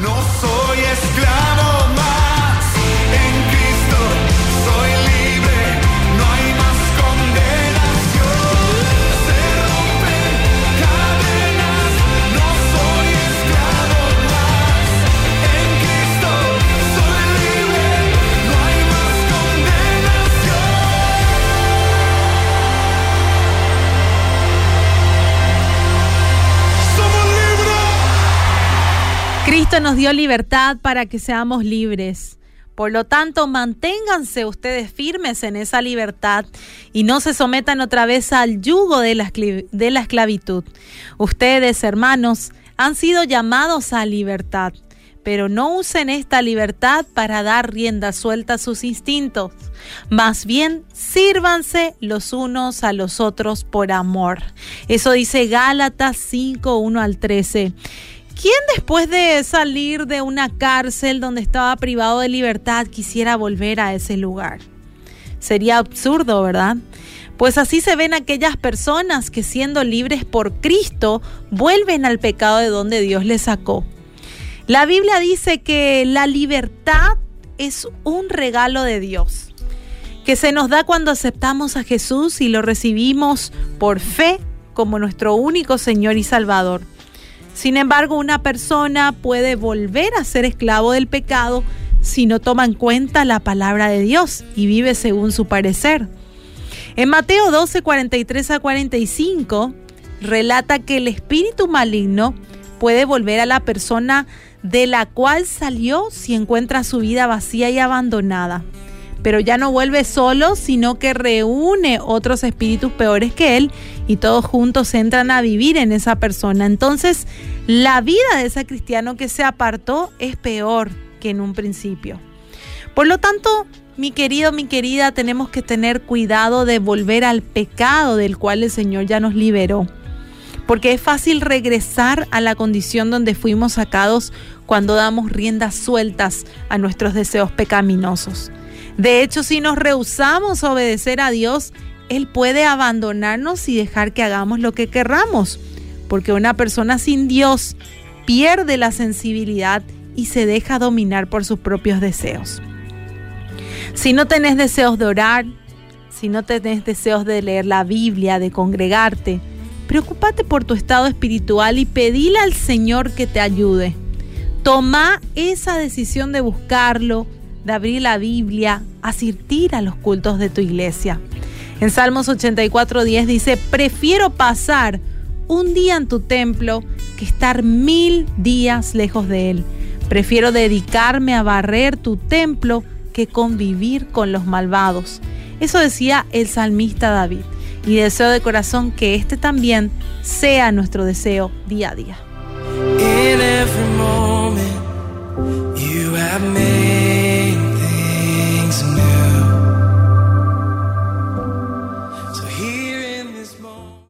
No soy Nos dio libertad para que seamos libres. Por lo tanto, manténganse ustedes firmes en esa libertad y no se sometan otra vez al yugo de la, de la esclavitud. Ustedes, hermanos, han sido llamados a libertad, pero no usen esta libertad para dar rienda suelta a sus instintos. Más bien, sírvanse los unos a los otros por amor. Eso dice Gálatas 5, 1 al 13. ¿Quién después de salir de una cárcel donde estaba privado de libertad quisiera volver a ese lugar? Sería absurdo, ¿verdad? Pues así se ven aquellas personas que siendo libres por Cristo vuelven al pecado de donde Dios les sacó. La Biblia dice que la libertad es un regalo de Dios, que se nos da cuando aceptamos a Jesús y lo recibimos por fe como nuestro único Señor y Salvador. Sin embargo, una persona puede volver a ser esclavo del pecado si no toma en cuenta la palabra de Dios y vive según su parecer. En Mateo 12, 43 a 45, relata que el espíritu maligno puede volver a la persona de la cual salió si encuentra su vida vacía y abandonada. Pero ya no vuelve solo, sino que reúne otros espíritus peores que él y todos juntos entran a vivir en esa persona. Entonces, la vida de ese cristiano que se apartó es peor que en un principio. Por lo tanto, mi querido, mi querida, tenemos que tener cuidado de volver al pecado del cual el Señor ya nos liberó. Porque es fácil regresar a la condición donde fuimos sacados cuando damos riendas sueltas a nuestros deseos pecaminosos. De hecho, si nos rehusamos a obedecer a Dios, Él puede abandonarnos y dejar que hagamos lo que querramos. Porque una persona sin Dios pierde la sensibilidad y se deja dominar por sus propios deseos. Si no tenés deseos de orar, si no tenés deseos de leer la Biblia, de congregarte, preocúpate por tu estado espiritual y pedile al Señor que te ayude. Toma esa decisión de buscarlo, de abrir la Biblia, asistir a los cultos de tu iglesia. En Salmos 84.10 dice, prefiero pasar un día en tu templo que estar mil días lejos de él. Prefiero dedicarme a barrer tu templo que convivir con los malvados. Eso decía el salmista David. Y deseo de corazón que este también sea nuestro deseo día a día.